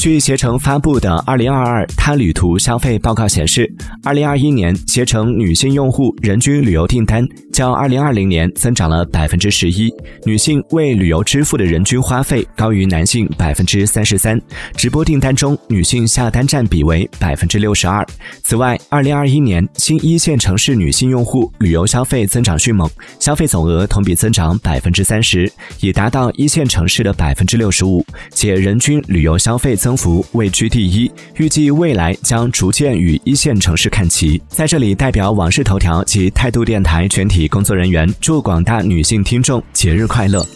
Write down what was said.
据携程发布的《二零二二他旅途消费报告》显示，二零二一年携程女性用户人均旅游订单较二零二零年增长了百分之十一，女性为旅游支付的人均花费高于男性百分之三十三，直播订单中女性下单占比为百分之六十二。此外，二零二一年新一线城市女性用户旅游消费增长迅猛，消费总额同比增长百分之三十，已达到一线城市的百分之六十五，且人均旅游消费增。增幅位居第一，预计未来将逐渐与一线城市看齐。在这里，代表网视头条及态度电台全体工作人员，祝广大女性听众节日快乐。